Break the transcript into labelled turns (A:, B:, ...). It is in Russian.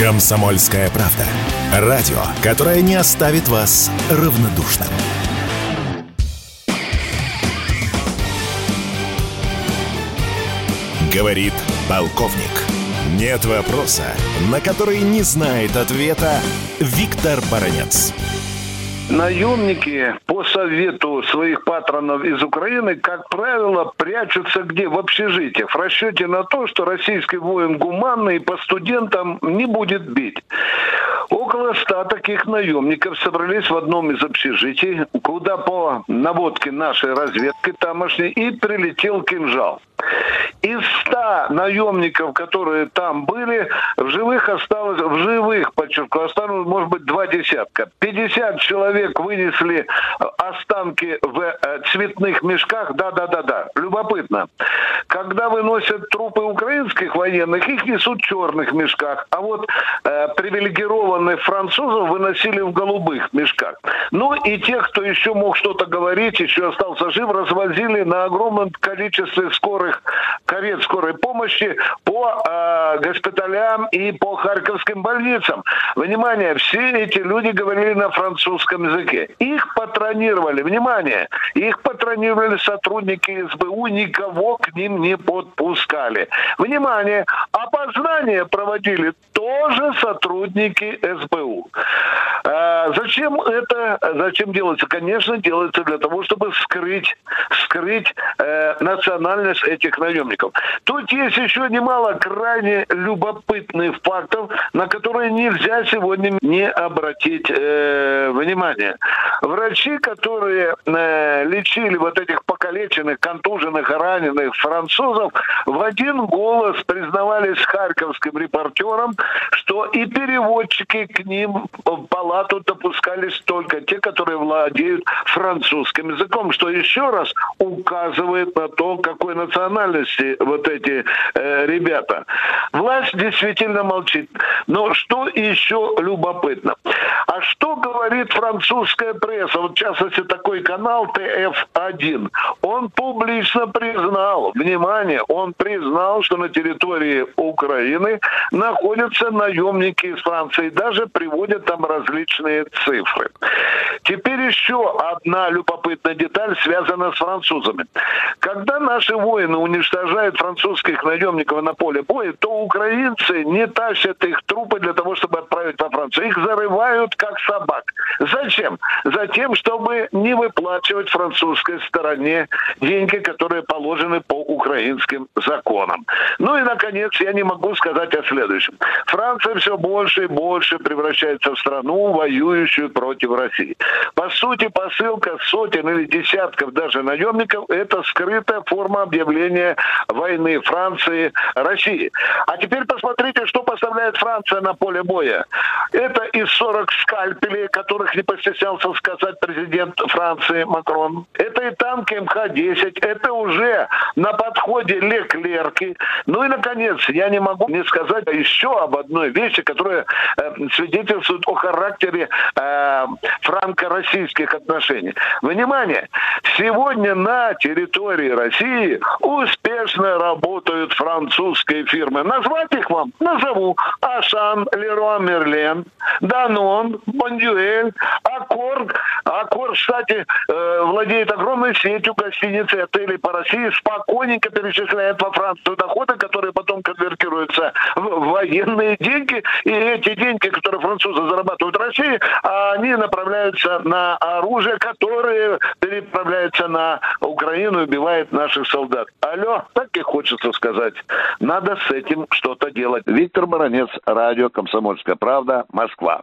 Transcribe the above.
A: Комсомольская правда. Радио, которое не оставит вас равнодушным. Говорит полковник. Нет вопроса, на который не знает ответа Виктор Баранец.
B: Наемники по совету своих патронов из Украины, как правило, прячутся где? В общежитиях. В расчете на то, что российский воин гуманный по студентам не будет бить. Около ста таких наемников собрались в одном из общежитий, куда по наводке нашей разведки тамошней и прилетел кинжал. Из ста наемников, которые там были, в живых осталось, в живых, подчеркну, осталось, может быть, два десятка. 50 человек вынесли останки в э, цветных мешках. Да-да-да-да. Любопытно. Когда выносят трупы украинских военных, их несут в черных мешках. А вот э, привилегированных французов выносили в голубых мешках. Ну и тех, кто еще мог что-то говорить, еще остался жив, развозили на огромном количестве скорых карет скорой помощи по э, госпиталям и по харьковским больницам. Внимание, все эти люди говорили на французском языке. Их патронировали, внимание, их патронировали сотрудники СБУ, никого к ним не подпускали. Внимание, опознание проводили тоже сотрудники СБУ. А, зачем это, зачем делается? Конечно, делается для того, чтобы скрыть, скрыть э, национальность этих наемников. Тут есть еще немало крайне любопытных фактов, на которые нельзя сегодня не обратить э, внимание. Врачи, которые э, лечили вот этих покалеченных, контуженных, раненых французов, в один голос признавались харьковским репортерам, что и переводчики к ним в палату допускались только те, которые владеют французским языком, что еще раз указывает на то, какой национальности вот эти э, ребята. Власть действительно молчит. Но что еще любопытно? А что говорит французская пресса? Вот в частности такой канал ТФ-1. Он публично признал, внимание, он признал, что на территории Украины находятся наемники из Франции. Даже приводят там различные цифры. Теперь еще одна любопытная деталь связана с французами. Когда наши воины уничтожают французских наемников на поле боя, то украинцы не тащат их трупы для того, чтобы отправить во Францию. Их зарывают как собак. Зачем? Затем, чтобы не выплачивать французской стороне деньги, которые положены по украинским законам. Ну и, наконец, я не могу сказать о следующем. Франция все больше и больше превращается в страну, воюющую против России. По сути, посылка сотен или десятков даже наемников – это скрытая форма объявления войны Франции России. А теперь посмотрите, что поставляет Франция на поле боя. Это из 40 скальпелей, которых не постеснялся сказать президент Франции Макрон. Это и танки МХ-10. Это уже на подходе Леклерки. Ну и, наконец, я не могу не сказать еще об одной вещи, которая э, свидетельствует о характере э, франко-российских отношений. Внимание! Сегодня на территории России успешно работают французские фирмы. Назвать их вам? Назову. Ашан, Леруа Мерлен, Данон, Бондюэль, Аккорд. Аккорд, кстати, э, владеет огромной сетью гостиниц и отелей по России, спокойненько перечисляет во Францию доходы, которые потом конвертируются в военные деньги. И эти деньги, которые французы зарабатывают в России, они направляются на оружие, которое переправляется на Украину и убивает наших солдат. Алло, так и хочется сказать. Надо с этим что-то делать. Виктор Баранец, радио «Комсомольская правда», Москва.